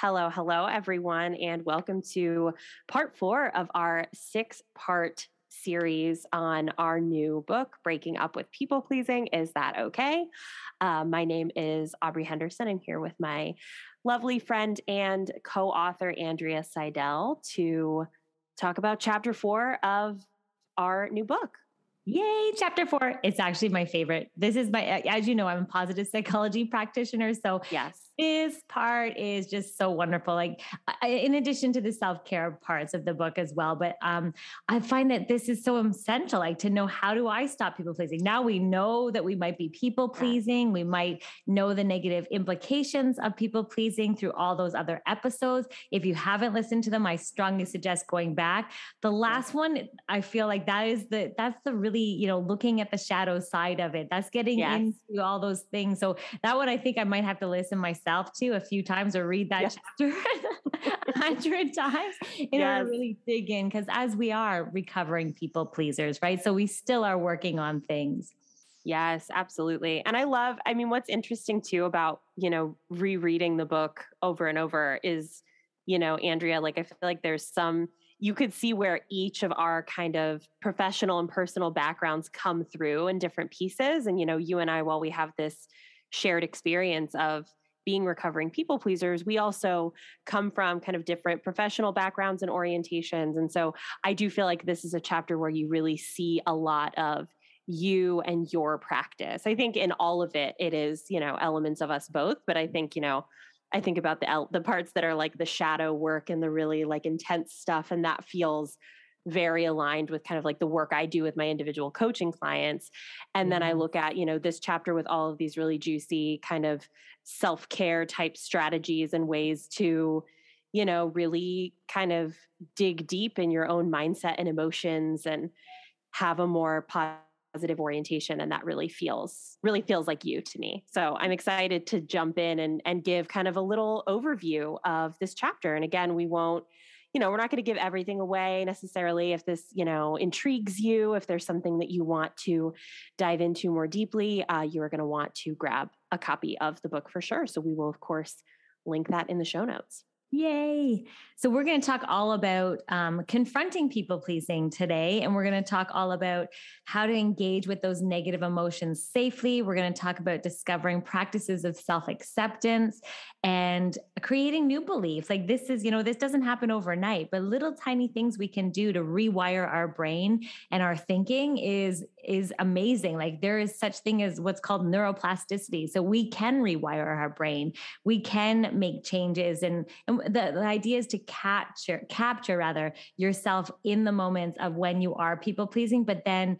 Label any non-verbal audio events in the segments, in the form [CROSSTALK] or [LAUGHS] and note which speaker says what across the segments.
Speaker 1: Hello, hello, everyone, and welcome to part four of our six part series on our new book, Breaking Up with People Pleasing. Is that okay? Uh, my name is Aubrey Henderson. I'm here with my lovely friend and co author, Andrea Seydel, to talk about chapter four of our new book.
Speaker 2: Yay, chapter four. It's actually my favorite. This is my, as you know, I'm a positive psychology practitioner. So,
Speaker 1: yes,
Speaker 2: this part is just so wonderful. Like, I, in addition to the self care parts of the book as well, but um, I find that this is so essential, like to know how do I stop people pleasing. Now we know that we might be people pleasing. We might know the negative implications of people pleasing through all those other episodes. If you haven't listened to them, I strongly suggest going back. The last one, I feel like that is the that's the really you know, looking at the shadow side of it. That's getting yes. into all those things. So that one I think I might have to listen myself to a few times or read that yes. chapter [LAUGHS] a hundred times in yes. order to really dig in. Cause as we are recovering people pleasers, right? So we still are working on things.
Speaker 1: Yes, absolutely. And I love, I mean, what's interesting too about, you know, rereading the book over and over is, you know, Andrea, like I feel like there's some you could see where each of our kind of professional and personal backgrounds come through in different pieces. And, you know, you and I, while we have this shared experience of being recovering people pleasers, we also come from kind of different professional backgrounds and orientations. And so I do feel like this is a chapter where you really see a lot of you and your practice. I think in all of it, it is, you know, elements of us both. But I think, you know, I think about the the parts that are like the shadow work and the really like intense stuff, and that feels very aligned with kind of like the work I do with my individual coaching clients. And then I mm-hmm. look at, you know, this chapter with all of these really juicy kind of self-care type strategies and ways to, you know, really kind of dig deep in your own mindset and emotions and have a more positive positive orientation and that really feels really feels like you to me so i'm excited to jump in and and give kind of a little overview of this chapter and again we won't you know we're not going to give everything away necessarily if this you know intrigues you if there's something that you want to dive into more deeply uh, you are going to want to grab a copy of the book for sure. So we will of course link that in the show notes
Speaker 2: Yay. So, we're going to talk all about um, confronting people pleasing today. And we're going to talk all about how to engage with those negative emotions safely. We're going to talk about discovering practices of self acceptance and creating new beliefs. Like, this is, you know, this doesn't happen overnight, but little tiny things we can do to rewire our brain and our thinking is is amazing. Like there is such thing as what's called neuroplasticity. So we can rewire our brain. We can make changes and, and the, the idea is to capture capture rather yourself in the moments of when you are people pleasing, but then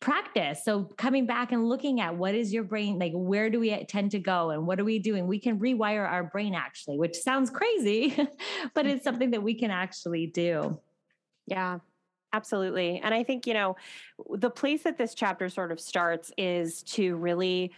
Speaker 2: practice. So coming back and looking at what is your brain like where do we tend to go and what are we doing? We can rewire our brain actually, which sounds crazy, [LAUGHS] but it's something that we can actually do.
Speaker 1: Yeah. Absolutely. And I think, you know, the place that this chapter sort of starts is to really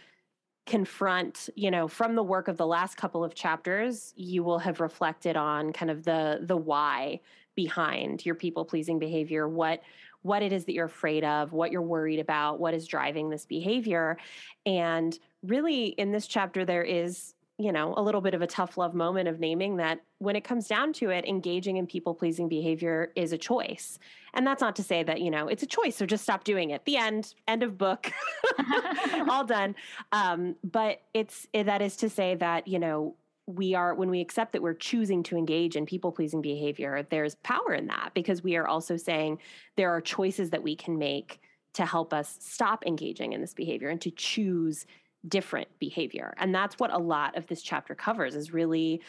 Speaker 1: confront, you know, from the work of the last couple of chapters, you will have reflected on kind of the the why behind your people pleasing behavior, what what it is that you're afraid of, what you're worried about, what is driving this behavior. And really in this chapter there is you know, a little bit of a tough love moment of naming that when it comes down to it, engaging in people pleasing behavior is a choice. And that's not to say that, you know, it's a choice, so just stop doing it. The end, end of book, [LAUGHS] all done. Um, but it's, that is to say that, you know, we are when we accept that we're choosing to engage in people pleasing behavior there's power in that because we are also saying there are choices that we can make to help us stop engaging in this behavior and to choose different behavior. And that's what a lot of this chapter covers is really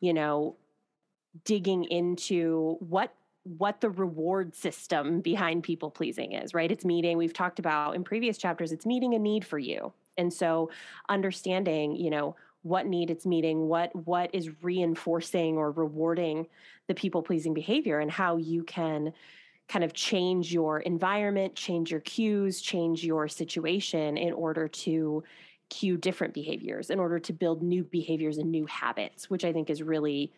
Speaker 1: you know digging into what what the reward system behind people pleasing is right? It's meeting we've talked about in previous chapters it's meeting a need for you. And so understanding you know what need it's meeting what what is reinforcing or rewarding the people pleasing behavior and how you can kind of change your environment change your cues change your situation in order to cue different behaviors in order to build new behaviors and new habits which i think is really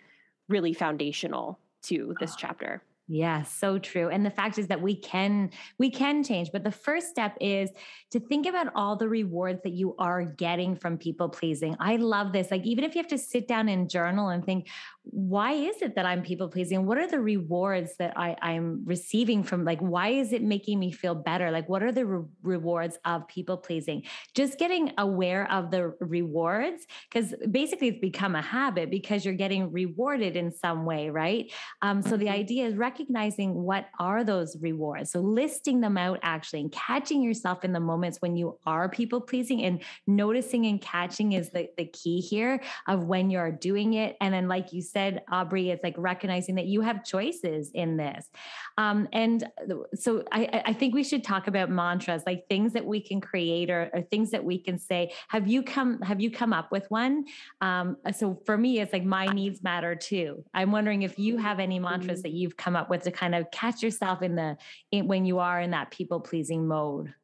Speaker 1: really foundational to this ah. chapter
Speaker 2: yeah, so true. And the fact is that we can we can change, but the first step is to think about all the rewards that you are getting from people pleasing. I love this. Like even if you have to sit down and journal and think, why is it that I'm people pleasing? What are the rewards that I, I'm receiving from like why is it making me feel better? Like what are the re- rewards of people pleasing? Just getting aware of the rewards because basically it's become a habit because you're getting rewarded in some way, right? Um, so the mm-hmm. idea is recognizing recognizing what are those rewards. So listing them out actually and catching yourself in the moments when you are people pleasing and noticing and catching is the, the key here of when you're doing it. And then, like you said, Aubrey, it's like recognizing that you have choices in this. Um, and so I, I think we should talk about mantras, like things that we can create or, or things that we can say. Have you come, have you come up with one? Um, so for me, it's like my needs matter too. I'm wondering if you have any mantras mm-hmm. that you've come up with to kind of catch yourself in the in, when you are in that people pleasing mode?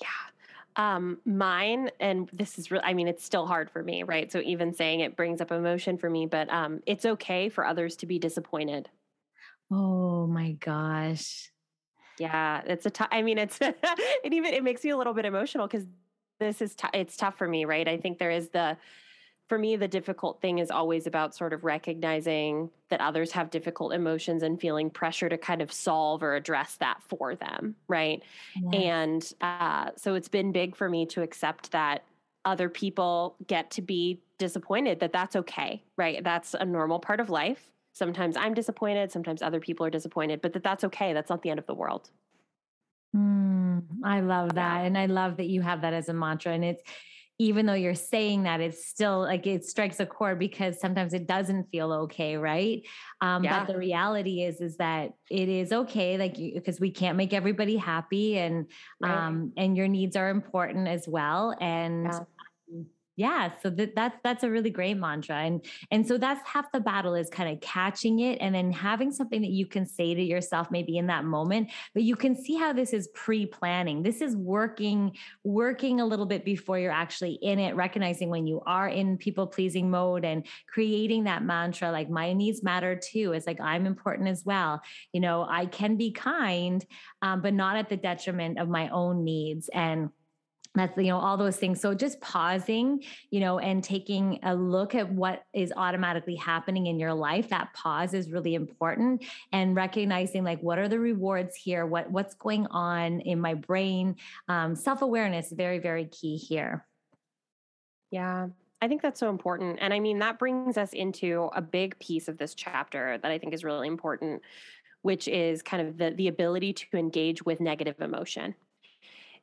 Speaker 1: Yeah. Um, mine, and this is really, I mean, it's still hard for me, right? So even saying it brings up emotion for me, but um, it's okay for others to be disappointed.
Speaker 2: Oh my gosh.
Speaker 1: Yeah, it's a tough, I mean, it's, [LAUGHS] it even, it makes me a little bit emotional because this is, t- it's tough for me, right? I think there is the, for me, the difficult thing is always about sort of recognizing that others have difficult emotions and feeling pressure to kind of solve or address that for them. Right. And uh, so it's been big for me to accept that other people get to be disappointed, that that's okay. Right. That's a normal part of life. Sometimes I'm disappointed, sometimes other people are disappointed, but that that's okay. That's not the end of the world.
Speaker 2: Mm, I love that. And I love that you have that as a mantra. And it's, even though you're saying that it's still like it strikes a chord because sometimes it doesn't feel okay right um, yeah. but the reality is is that it is okay like because we can't make everybody happy and right. um, and your needs are important as well and yeah yeah so that, that's that's a really great mantra and and so that's half the battle is kind of catching it and then having something that you can say to yourself maybe in that moment but you can see how this is pre-planning. This is working working a little bit before you're actually in it recognizing when you are in people pleasing mode and creating that mantra like my needs matter too it's like i'm important as well. You know i can be kind um, but not at the detriment of my own needs and that's you know all those things so just pausing you know and taking a look at what is automatically happening in your life that pause is really important and recognizing like what are the rewards here what what's going on in my brain um, self-awareness very very key here
Speaker 1: yeah I think that's so important. And I mean, that brings us into a big piece of this chapter that I think is really important, which is kind of the, the ability to engage with negative emotion.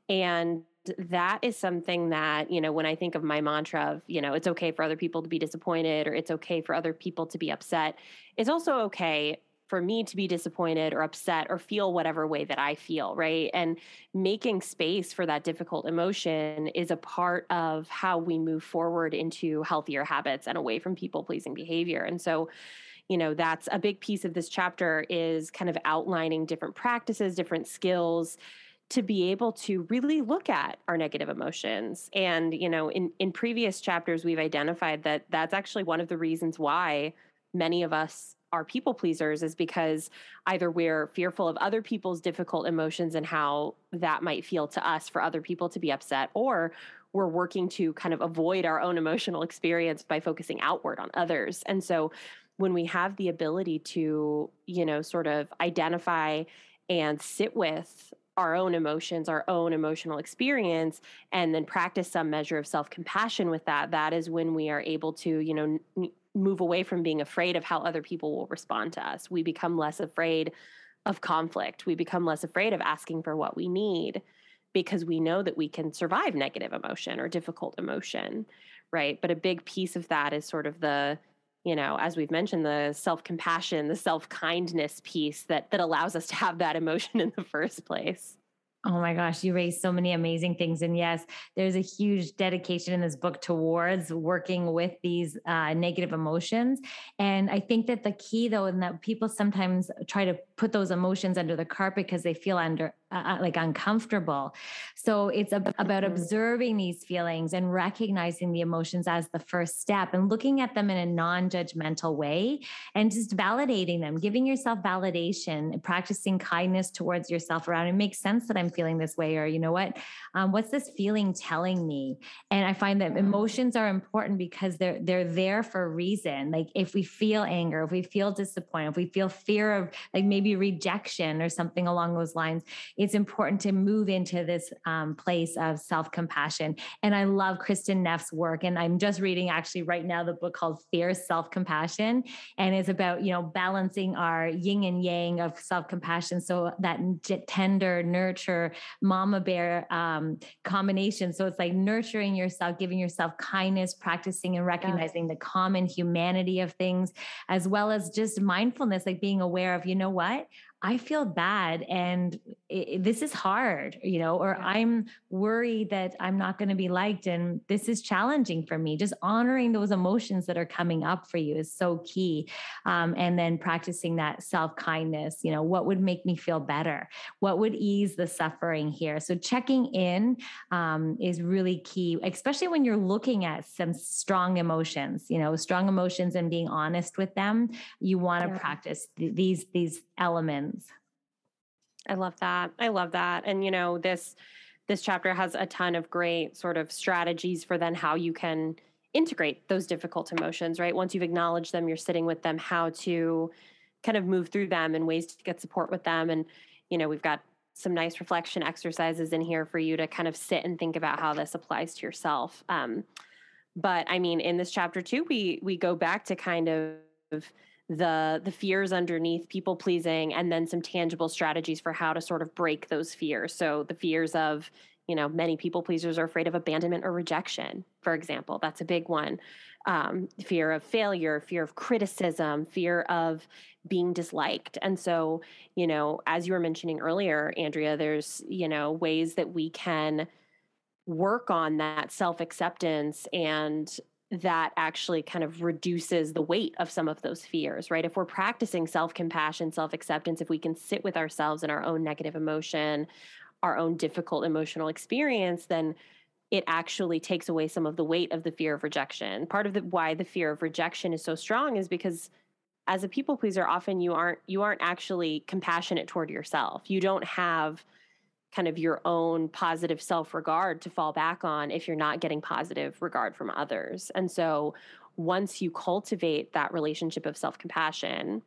Speaker 1: And that is something that, you know, when I think of my mantra of, you know, it's okay for other people to be disappointed or it's okay for other people to be upset, it's also okay for me to be disappointed or upset or feel whatever way that I feel, right? And making space for that difficult emotion is a part of how we move forward into healthier habits and away from people pleasing behavior. And so, you know, that's a big piece of this chapter is kind of outlining different practices, different skills to be able to really look at our negative emotions. And you know in in previous chapters we've identified that that's actually one of the reasons why many of us are people pleasers is because either we're fearful of other people's difficult emotions and how that might feel to us for other people to be upset or we're working to kind of avoid our own emotional experience by focusing outward on others. And so when we have the ability to you know sort of identify and sit with our own emotions, our own emotional experience, and then practice some measure of self compassion with that, that is when we are able to, you know, n- move away from being afraid of how other people will respond to us. We become less afraid of conflict. We become less afraid of asking for what we need because we know that we can survive negative emotion or difficult emotion, right? But a big piece of that is sort of the you know as we've mentioned the self-compassion the self-kindness piece that that allows us to have that emotion in the first place
Speaker 2: Oh my gosh, you raised so many amazing things. And yes, there's a huge dedication in this book towards working with these uh, negative emotions. And I think that the key, though, in that people sometimes try to put those emotions under the carpet because they feel under uh, uh, like uncomfortable. So it's ab- about mm-hmm. observing these feelings and recognizing the emotions as the first step and looking at them in a non judgmental way and just validating them, giving yourself validation, practicing kindness towards yourself around it makes sense that I'm feeling this way, or you know what, um, what's this feeling telling me? And I find that emotions are important because they're they're there for a reason. Like if we feel anger, if we feel disappointed, if we feel fear of like maybe rejection or something along those lines it's important to move into this um, place of self compassion. And I love Kristin Neff's work. And I'm just reading actually right now the book called Fierce Self Compassion. And it's about, you know, balancing our yin and yang of self compassion. So that tender, nurture, mama bear um, combination. So it's like nurturing yourself, giving yourself kindness, practicing and recognizing yeah. the common humanity of things, as well as just mindfulness, like being aware of, you know what? I feel bad and it, this is hard, you know, or yeah. I'm worried that I'm not going to be liked and this is challenging for me. Just honoring those emotions that are coming up for you is so key. Um, and then practicing that self kindness, you know, what would make me feel better? What would ease the suffering here? So checking in um, is really key, especially when you're looking at some strong emotions, you know, strong emotions and being honest with them. You want to yeah. practice th- these, these elements.
Speaker 1: I love that. I love that. And you know, this this chapter has a ton of great sort of strategies for then how you can integrate those difficult emotions, right? Once you've acknowledged them, you're sitting with them, how to kind of move through them and ways to get support with them. And, you know, we've got some nice reflection exercises in here for you to kind of sit and think about how this applies to yourself. Um, but I mean, in this chapter too, we we go back to kind of the the fears underneath people pleasing and then some tangible strategies for how to sort of break those fears. So the fears of you know many people pleasers are afraid of abandonment or rejection for example. That's a big one. Um, fear of failure fear of criticism fear of being disliked. And so you know as you were mentioning earlier andrea there's you know ways that we can work on that self acceptance and that actually kind of reduces the weight of some of those fears, right? If we're practicing self compassion, self acceptance, if we can sit with ourselves and our own negative emotion, our own difficult emotional experience, then it actually takes away some of the weight of the fear of rejection. Part of the why the fear of rejection is so strong is because as a people pleaser often you aren't you aren't actually compassionate toward yourself. You don't have kind of your own positive self regard to fall back on if you're not getting positive regard from others. And so once you cultivate that relationship of self compassion,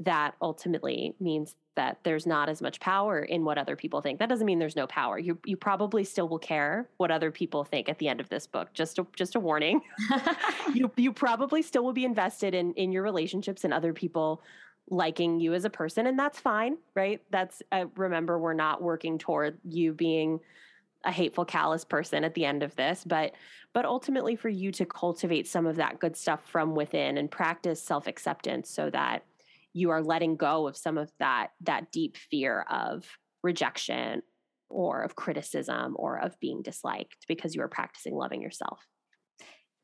Speaker 1: that ultimately means that there's not as much power in what other people think. That doesn't mean there's no power. You you probably still will care what other people think at the end of this book. Just a, just a warning. [LAUGHS] [LAUGHS] you you probably still will be invested in in your relationships and other people liking you as a person and that's fine right? That's uh, remember we're not working toward you being a hateful callous person at the end of this but but ultimately for you to cultivate some of that good stuff from within and practice self-acceptance so that you are letting go of some of that that deep fear of rejection or of criticism or of being disliked because you are practicing loving yourself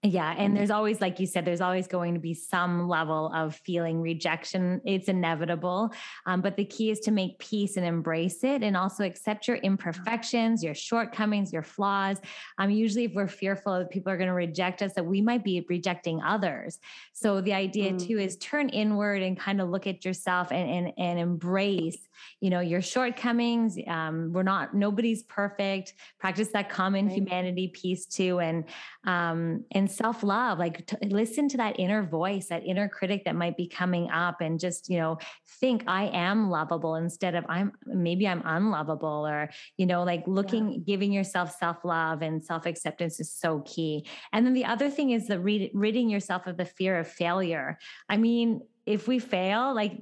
Speaker 2: yeah. And there's always, like you said, there's always going to be some level of feeling rejection. It's inevitable. Um, but the key is to make peace and embrace it and also accept your imperfections, your shortcomings, your flaws. Um, usually, if we're fearful that people are going to reject us, that we might be rejecting others. So the idea mm. too is turn inward and kind of look at yourself and, and, and embrace, you know, your shortcomings. Um, we're not, nobody's perfect. Practice that common right. humanity piece too. And, um, and self love, like to listen to that inner voice, that inner critic that might be coming up, and just, you know, think I am lovable instead of I'm maybe I'm unlovable, or, you know, like looking, yeah. giving yourself self love and self acceptance is so key. And then the other thing is the rid- ridding yourself of the fear of failure. I mean, if we fail, like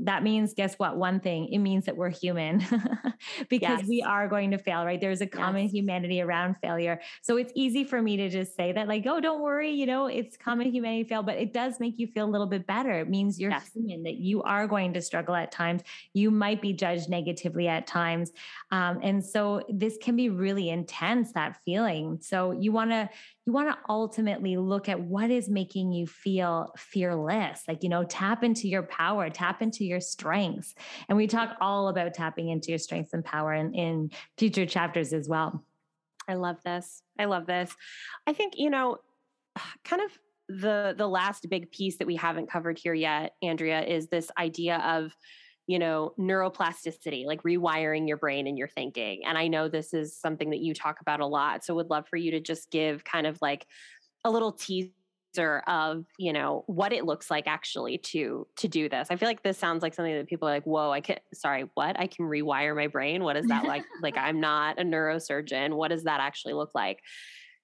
Speaker 2: that means, guess what? One thing, it means that we're human [LAUGHS] because yes. we are going to fail, right? There's a common yes. humanity around failure. So it's easy for me to just say that, like, oh, don't worry, you know, it's common humanity fail, but it does make you feel a little bit better. It means you're yes. human, that you are going to struggle at times. You might be judged negatively at times. Um, and so this can be really intense, that feeling. So you want to, you want to ultimately look at what is making you feel fearless. Like, you know, tap into your power, tap into your strengths. And we talk all about tapping into your strengths and power in, in future chapters as well.
Speaker 1: I love this. I love this. I think, you know, kind of the the last big piece that we haven't covered here yet, Andrea, is this idea of you know, neuroplasticity, like rewiring your brain and your thinking. And I know this is something that you talk about a lot. So would love for you to just give kind of like a little teaser of, you know, what it looks like actually to to do this. I feel like this sounds like something that people are like, whoa, I can sorry, what? I can rewire my brain. What is that like? [LAUGHS] like I'm not a neurosurgeon. What does that actually look like?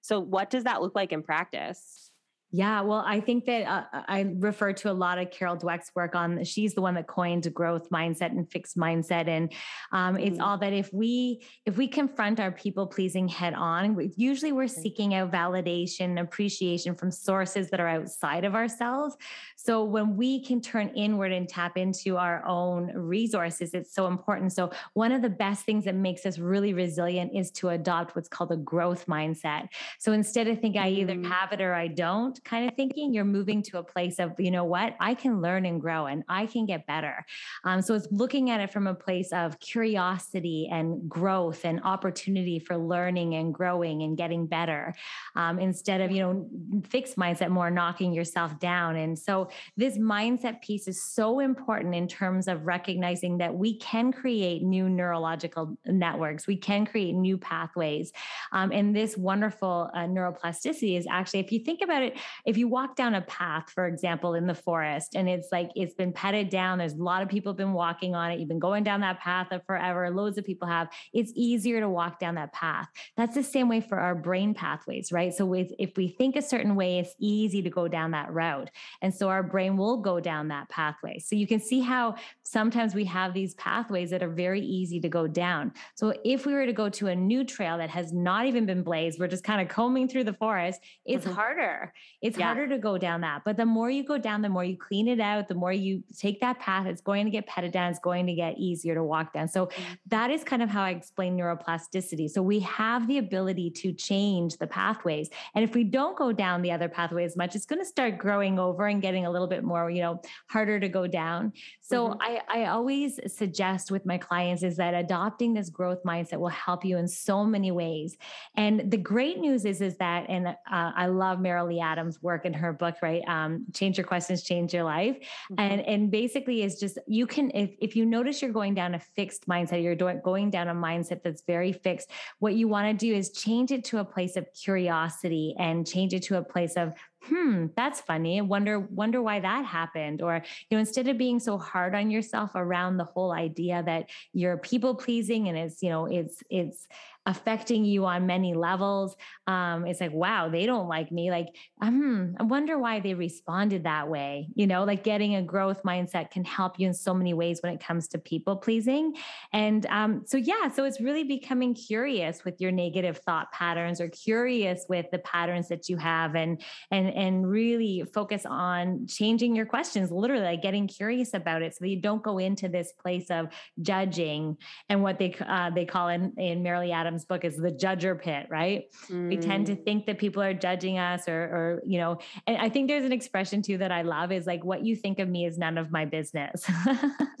Speaker 1: So what does that look like in practice?
Speaker 2: Yeah, well, I think that uh, I refer to a lot of Carol Dweck's work on. She's the one that coined growth mindset and fixed mindset, and um, mm-hmm. it's all that if we if we confront our people pleasing head on, usually we're seeking out validation, appreciation from sources that are outside of ourselves. So when we can turn inward and tap into our own resources, it's so important. So one of the best things that makes us really resilient is to adopt what's called a growth mindset. So instead of think I either mm-hmm. have it or I don't kind of thinking, you're moving to a place of, you know what, I can learn and grow and I can get better. Um, so it's looking at it from a place of curiosity and growth and opportunity for learning and growing and getting better um, instead of, you know, fixed mindset, more knocking yourself down. And so this mindset piece is so important in terms of recognizing that we can create new neurological networks, we can create new pathways. Um, and this wonderful uh, neuroplasticity is actually, if you think about it, if you walk down a path, for example, in the forest, and it's like it's been petted down, there's a lot of people have been walking on it, you've been going down that path forever, loads of people have, it's easier to walk down that path. That's the same way for our brain pathways, right? So if, if we think a certain way, it's easy to go down that route. And so our brain will go down that pathway. So you can see how sometimes we have these pathways that are very easy to go down. So if we were to go to a new trail that has not even been blazed, we're just kind of combing through the forest, it's mm-hmm. harder. It's yeah. harder to go down that. But the more you go down, the more you clean it out, the more you take that path, it's going to get petted down, it's going to get easier to walk down. So mm-hmm. that is kind of how I explain neuroplasticity. So we have the ability to change the pathways. And if we don't go down the other pathway as much, it's going to start growing over and getting a little bit more, you know, harder to go down. So mm-hmm. I, I always suggest with my clients is that adopting this growth mindset will help you in so many ways. And the great news is, is that, and uh, I love Marilee Adams work in her book, right? Um, change your questions, change your life. Mm-hmm. And and basically is just you can if if you notice you're going down a fixed mindset, you're doing, going down a mindset that's very fixed. What you want to do is change it to a place of curiosity and change it to a place of hmm that's funny wonder wonder why that happened or you know instead of being so hard on yourself around the whole idea that you're people pleasing and it's you know it's it's affecting you on many levels. Um, it's like, wow, they don't like me. Like, hmm, I wonder why they responded that way. You know, like getting a growth mindset can help you in so many ways when it comes to people pleasing. And um, so, yeah, so it's really becoming curious with your negative thought patterns or curious with the patterns that you have and and and really focus on changing your questions, literally like getting curious about it so that you don't go into this place of judging and what they uh, they call in in Marilee Adams Adams' book is the judger pit, right? Mm. We tend to mm. think that people are judging us or, or, you know, and I think there's an expression too that I love is like, what you think of me is none of my business.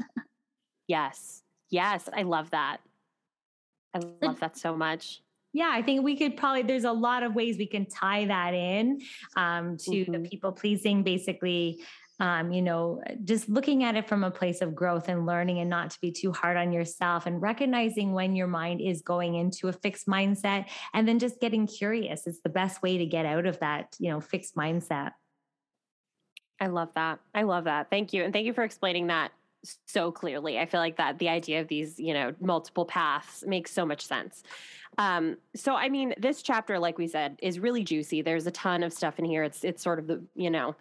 Speaker 2: [LAUGHS]
Speaker 1: yes. Yes. I love that. I love that so much.
Speaker 2: Yeah, I think we could probably, there's a lot of ways we can tie that in um, to mm-hmm. the people pleasing, basically um, you know, just looking at it from a place of growth and learning and not to be too hard on yourself and recognizing when your mind is going into a fixed mindset and then just getting curious. It's the best way to get out of that, you know, fixed mindset.
Speaker 1: I love that. I love that. Thank you. And thank you for explaining that so clearly. I feel like that the idea of these, you know, multiple paths makes so much sense. Um, so I mean, this chapter, like we said, is really juicy. There's a ton of stuff in here. It's it's sort of the, you know,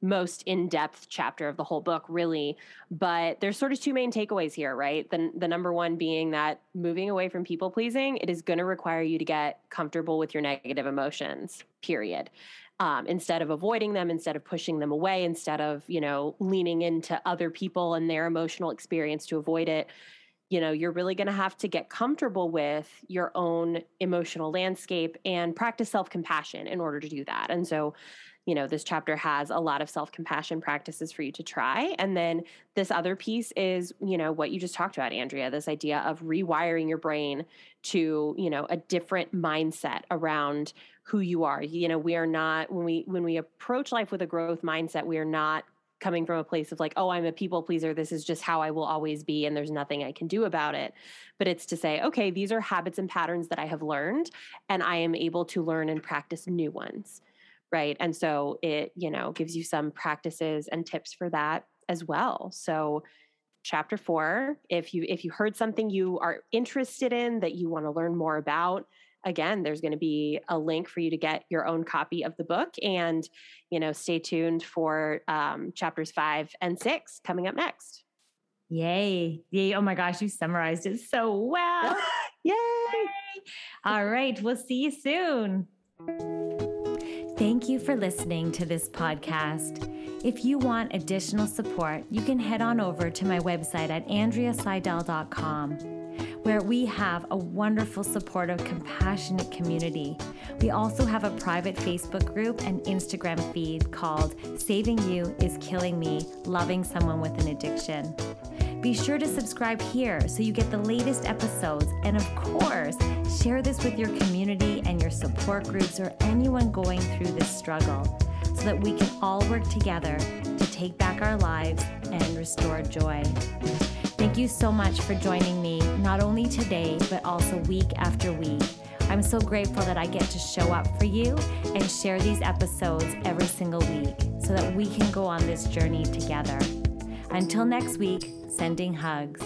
Speaker 1: most in-depth chapter of the whole book really. But there's sort of two main takeaways here right? The, the number one being that moving away from people pleasing it is going to require you to get comfortable with your negative emotions period. Um, instead of avoiding them instead of pushing them away instead of you know leaning into other people and their emotional experience to avoid it you know you're really going to have to get comfortable with your own emotional landscape and practice self-compassion in order to do that. And so you know, this chapter has a lot of self compassion practices for you to try. And then this other piece is, you know, what you just talked about, Andrea, this idea of rewiring your brain to, you know, a different mindset around who you are. You know, we are not, when we, when we approach life with a growth mindset, we are not coming from a place of like, oh, I'm a people pleaser. This is just how I will always be, and there's nothing I can do about it. But it's to say, okay, these are habits and patterns that I have learned, and I am able to learn and practice new ones right? And so it you know gives you some practices and tips for that as well. So chapter 4 if you if you heard something you are interested in that you want to learn more about again there's going to be a link for you to get your own copy of the book and you know stay tuned for um, chapters 5 and 6 coming up next.
Speaker 2: Yay yay oh my gosh you summarized it so well. [LAUGHS] [LAUGHS]
Speaker 1: Yay!
Speaker 2: All right we'll see you soon Thank you for listening to this podcast. If you want additional support, you can head on over to my website at andreaseydel.com, where we have a wonderful, supportive, compassionate community. We also have a private Facebook group and Instagram feed called Saving You is Killing Me Loving Someone with an Addiction. Be sure to subscribe here so you get the latest episodes. And of course, share this with your community and your support groups or anyone going through this struggle so that we can all work together to take back our lives and restore joy. Thank you so much for joining me, not only today, but also week after week. I'm so grateful that I get to show up for you and share these episodes every single week so that we can go on this journey together. Until next week, sending hugs.